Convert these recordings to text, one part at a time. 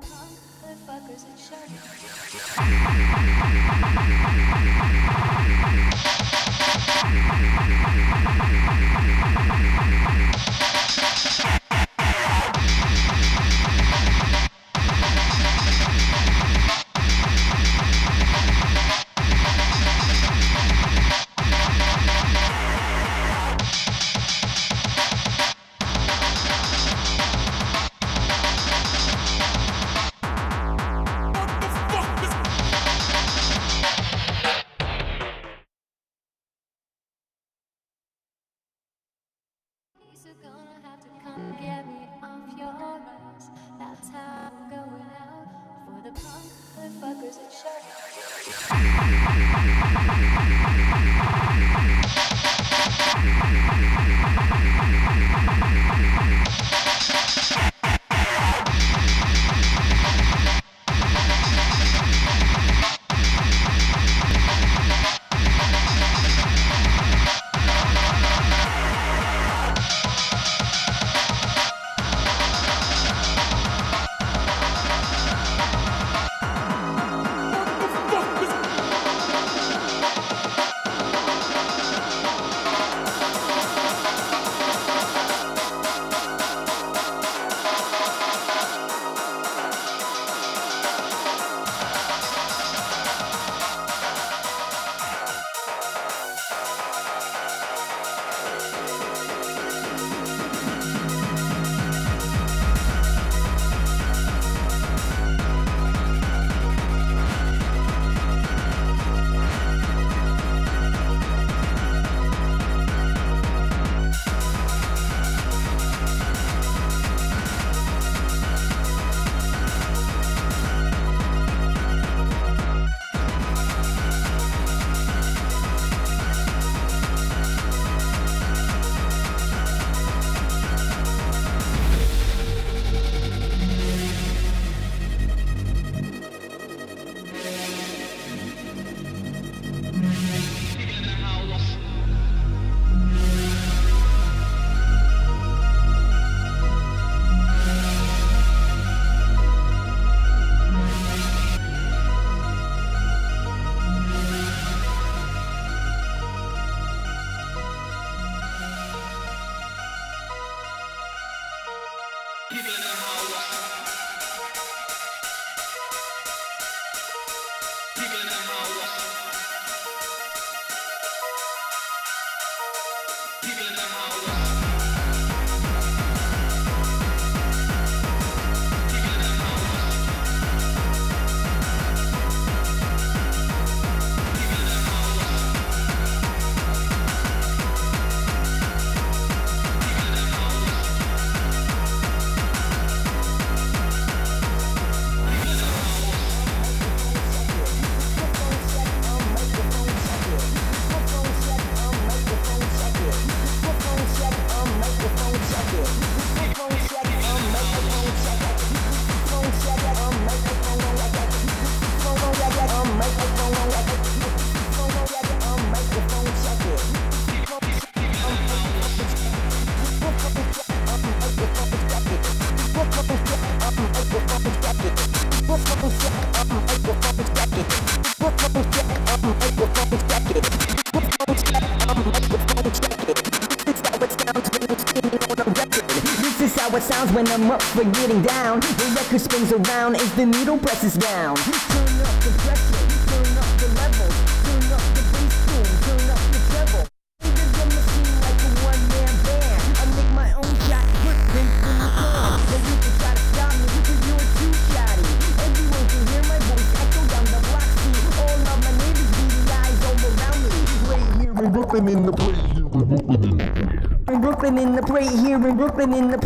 Fuckers and sharks. Sounds when I'm up for getting down. The record spins around as the needle presses down. Turn up the pressure, turn up the level, turn up the bass boom, turn up the treble. The machine like a one-man band. I make my own shot, footprint in the sand. Then you can try to stop me, cause you're too shoddy. Everyone can hear my voice echo down the block. See all of my neighbors eyes all around me. Right here in Brooklyn in the place. In Brooklyn in the plate here in Brooklyn in the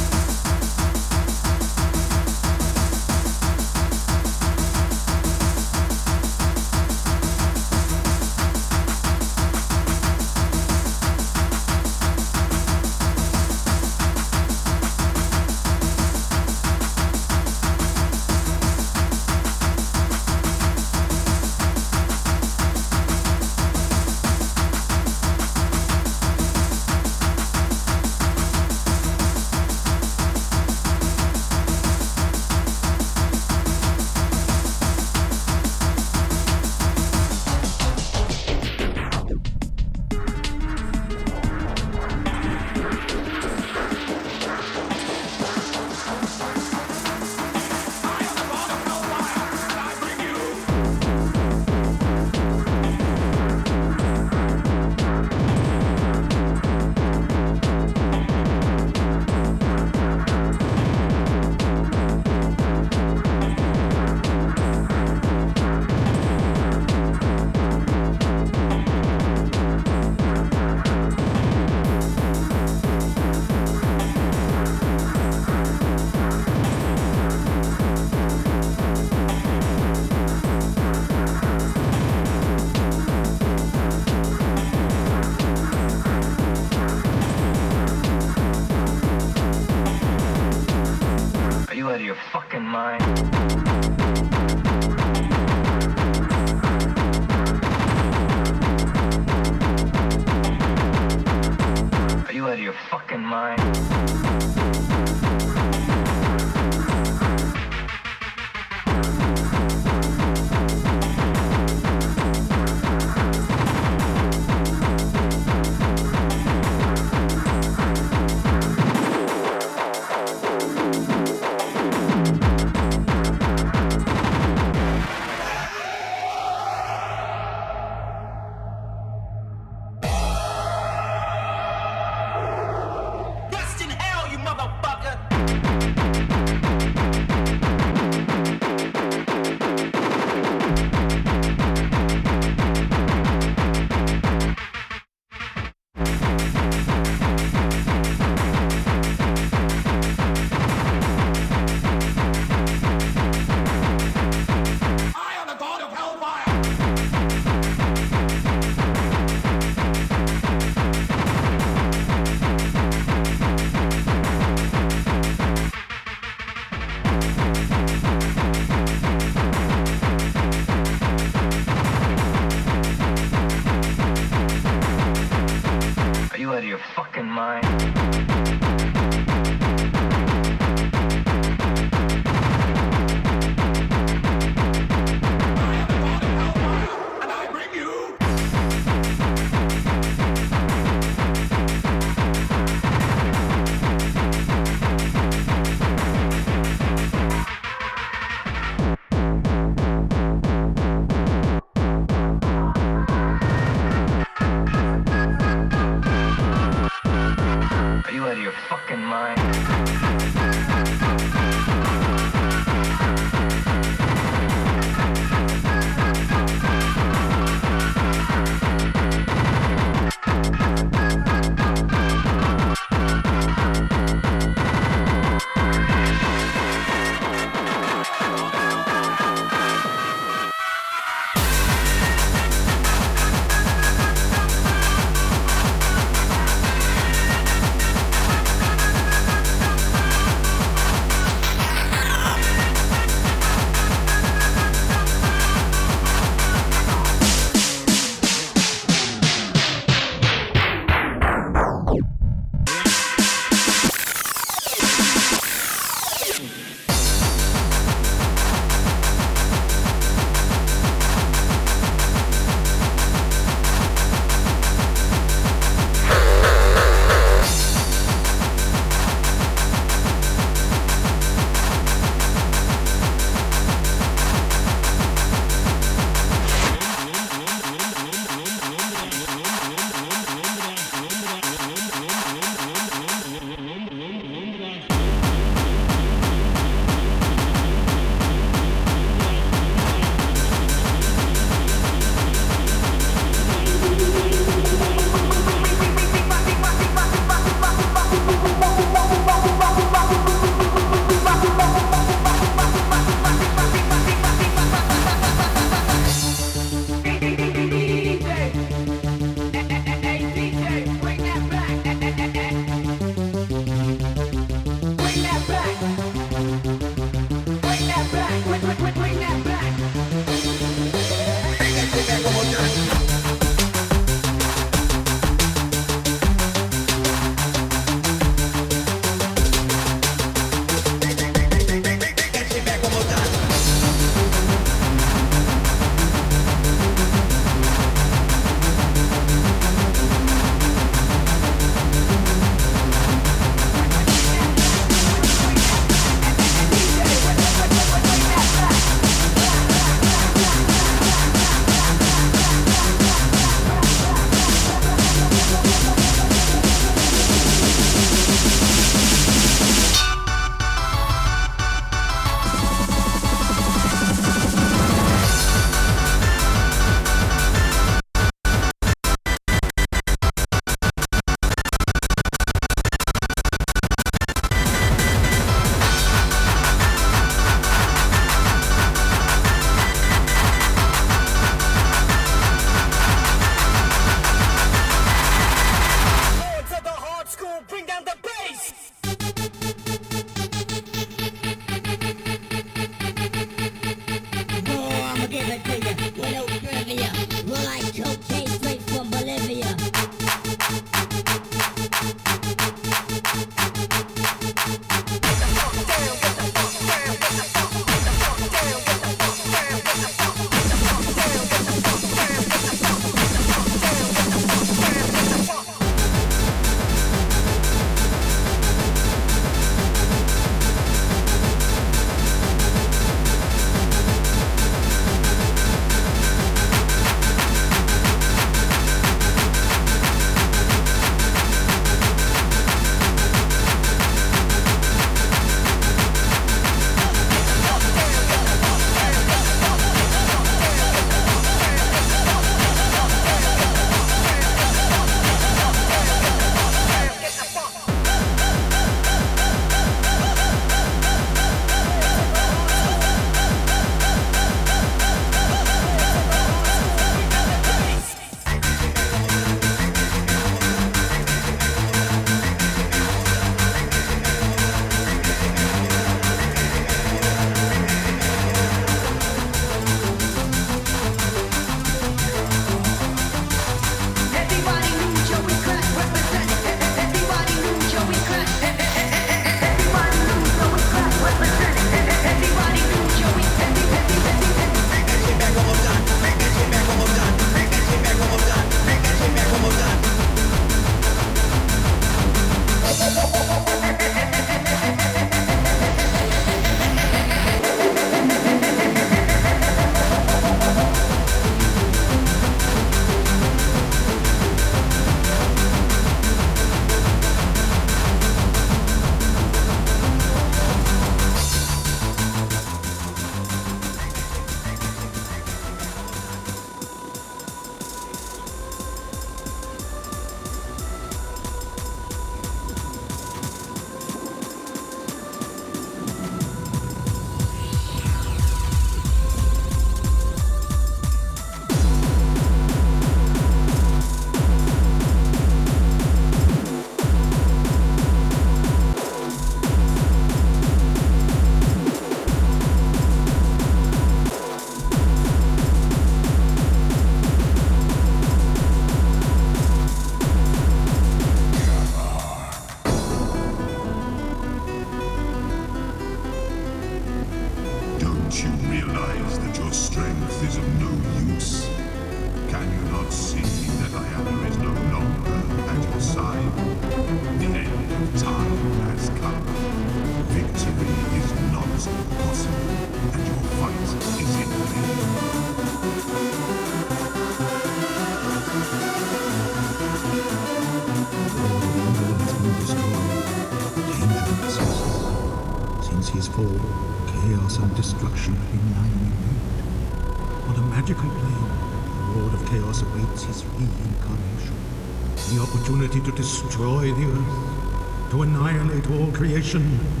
我们是祖国的花朵。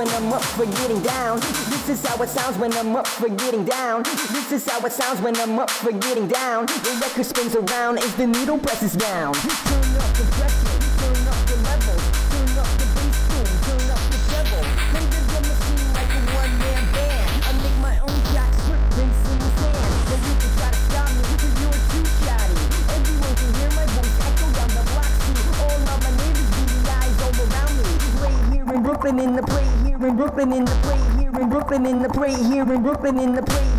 when I'm up for getting down. This is how it sounds when I'm up for getting down. This is how it sounds when I'm up for getting down. The record spins around as the needle presses down. Brooklyn in the play here in Brooklyn in the play here in Brooklyn in the play.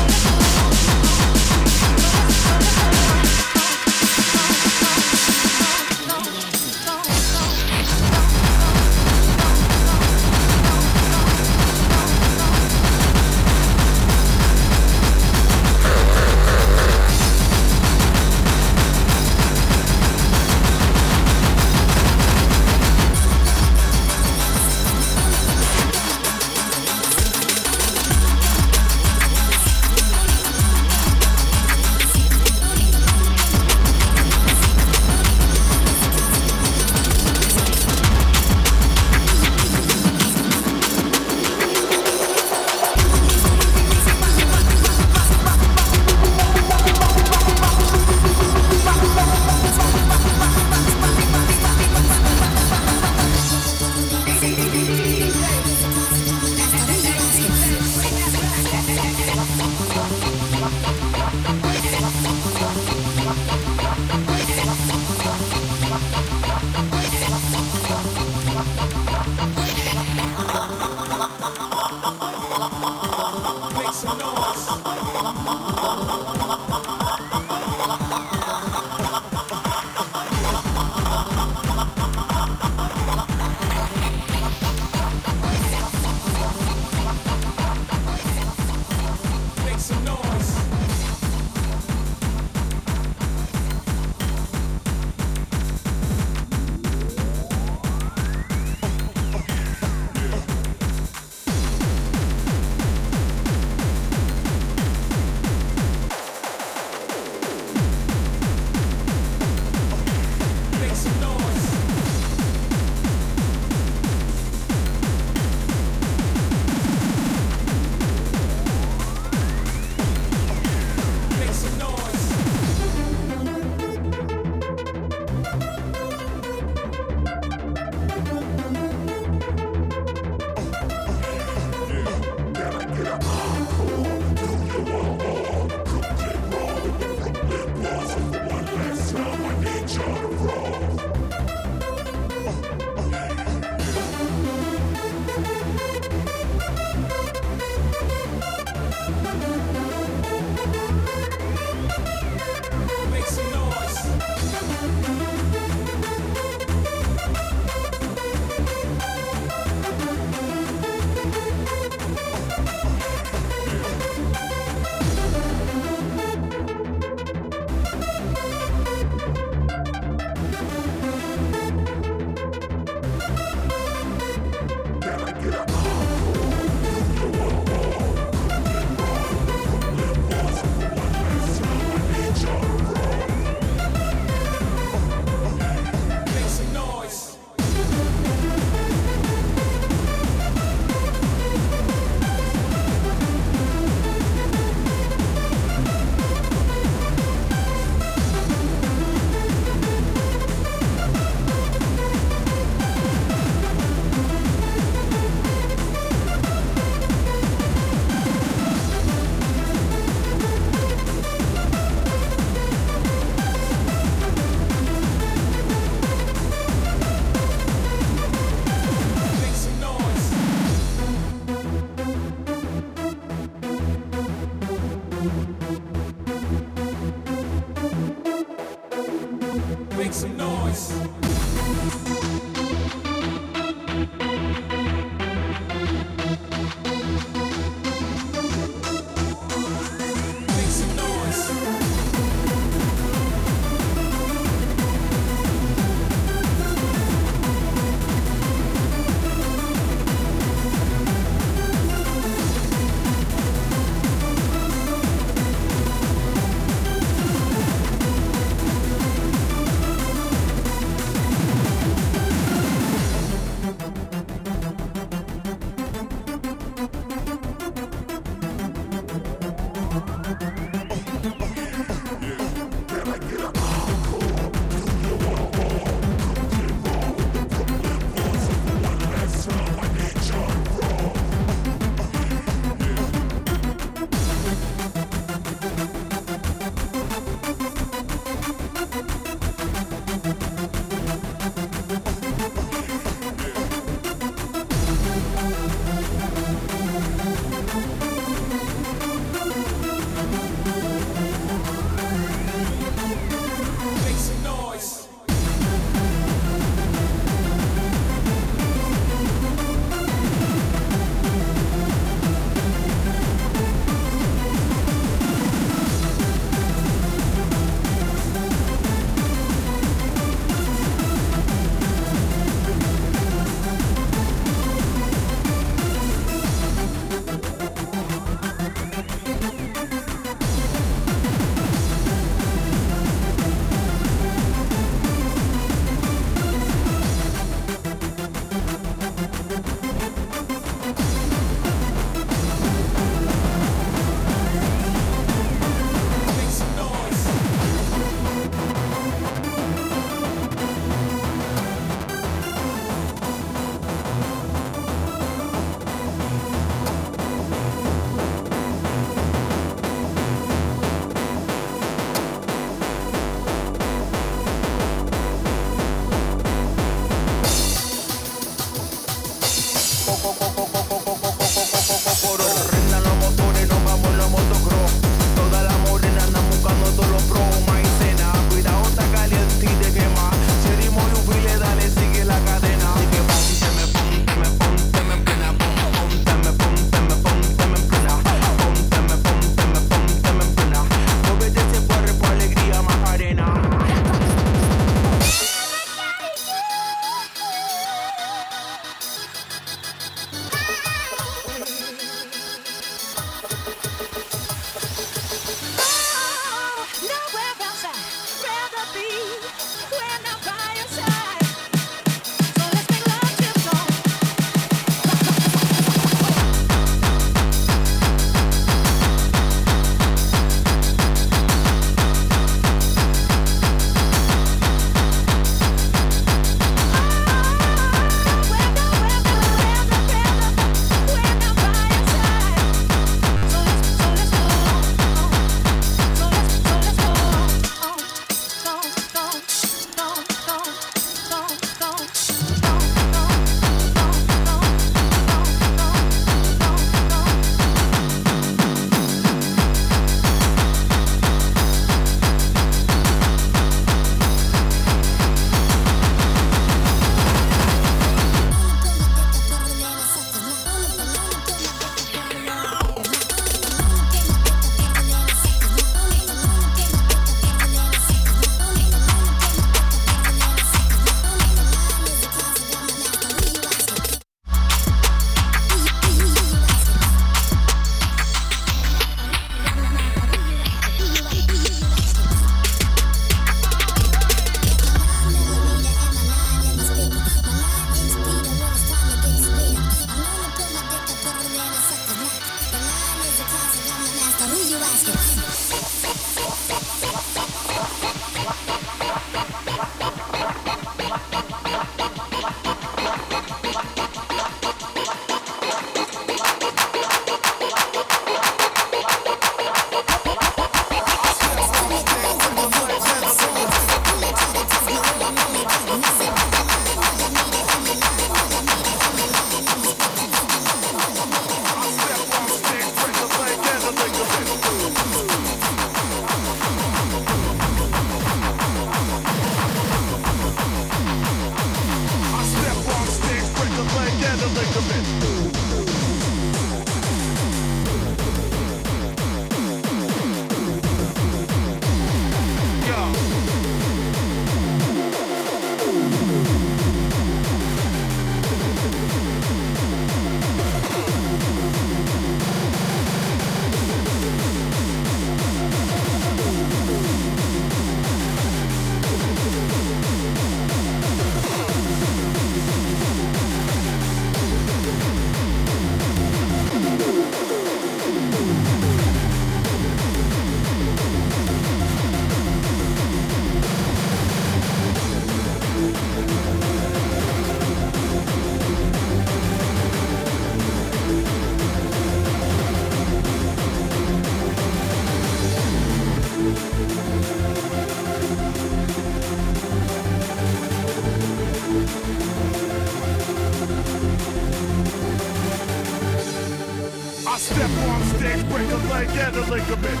a bit.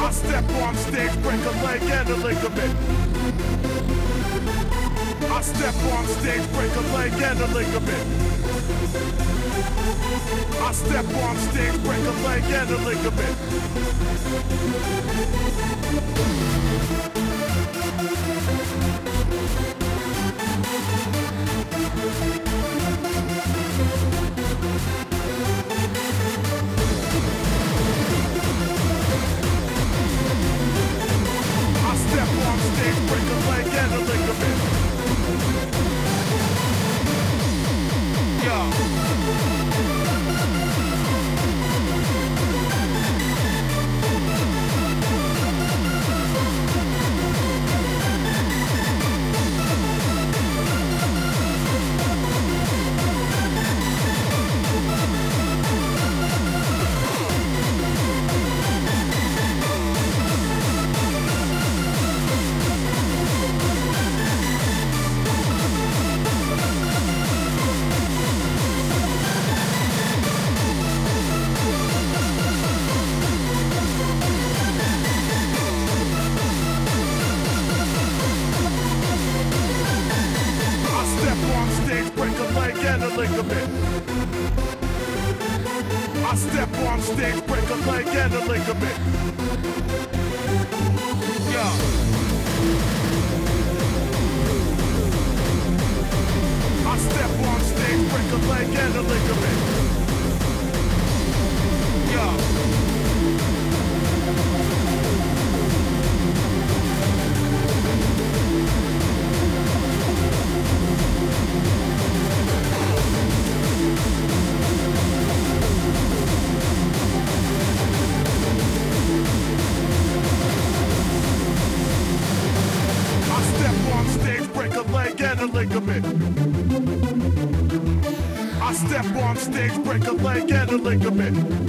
I step on stage, break a leg and a ligament. I step on stage, break a leg and a ligament. I step on stage, break a leg and a ligament. the ligament.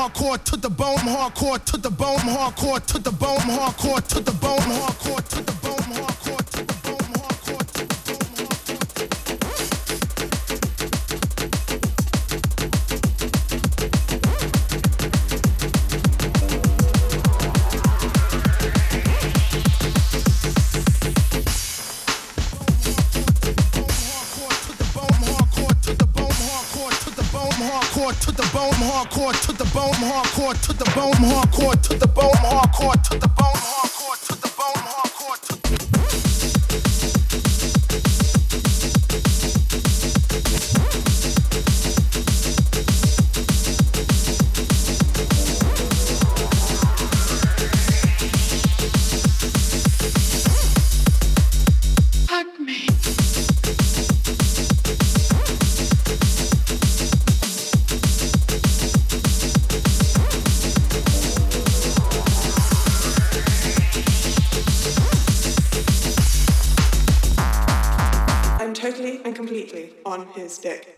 Hardcore to the bone, hardcore to the bone, hardcore to the bone, hardcore to the bone, hardcore to the bone, to the bone, hardcore to the bone, hardcore to the bone, hardcore to the bone, hardcore to the bone, hardcore his dick.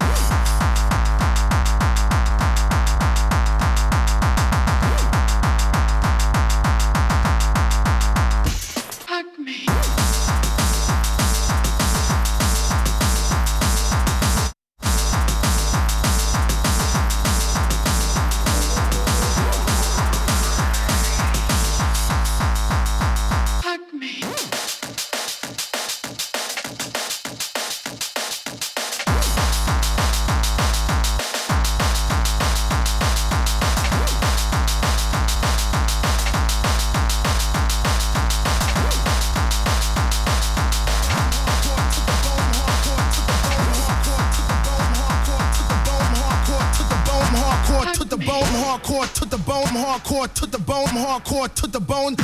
hardcore to the bone.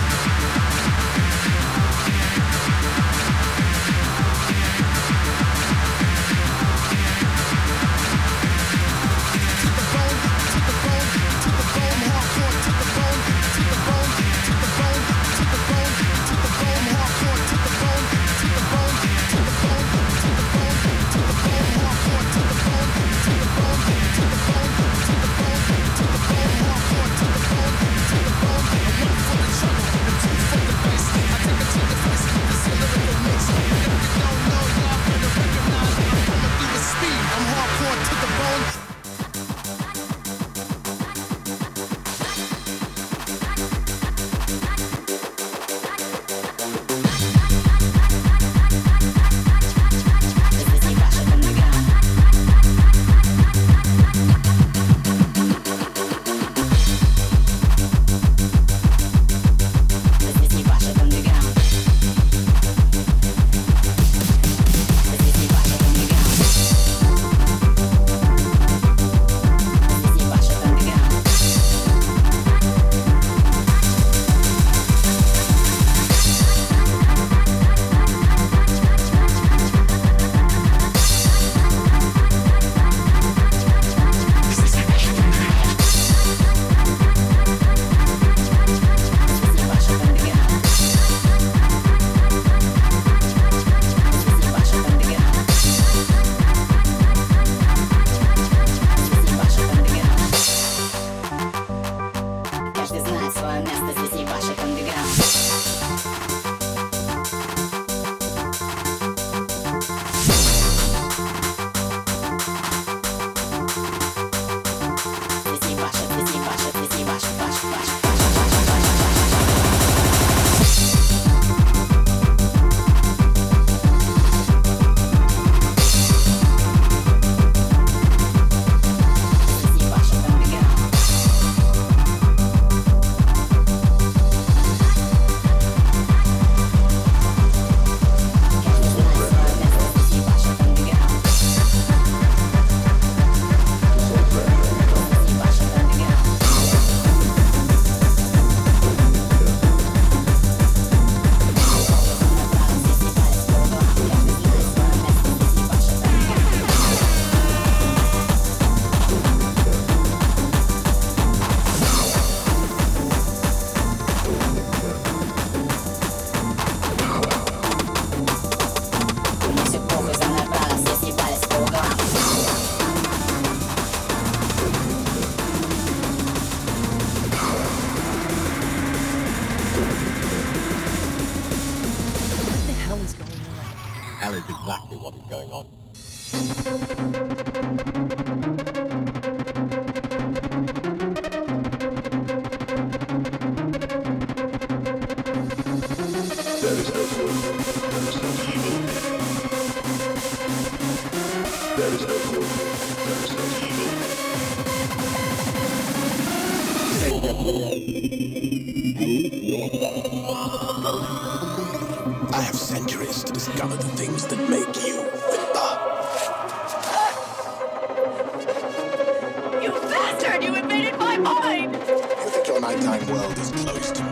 Nighttime world is close to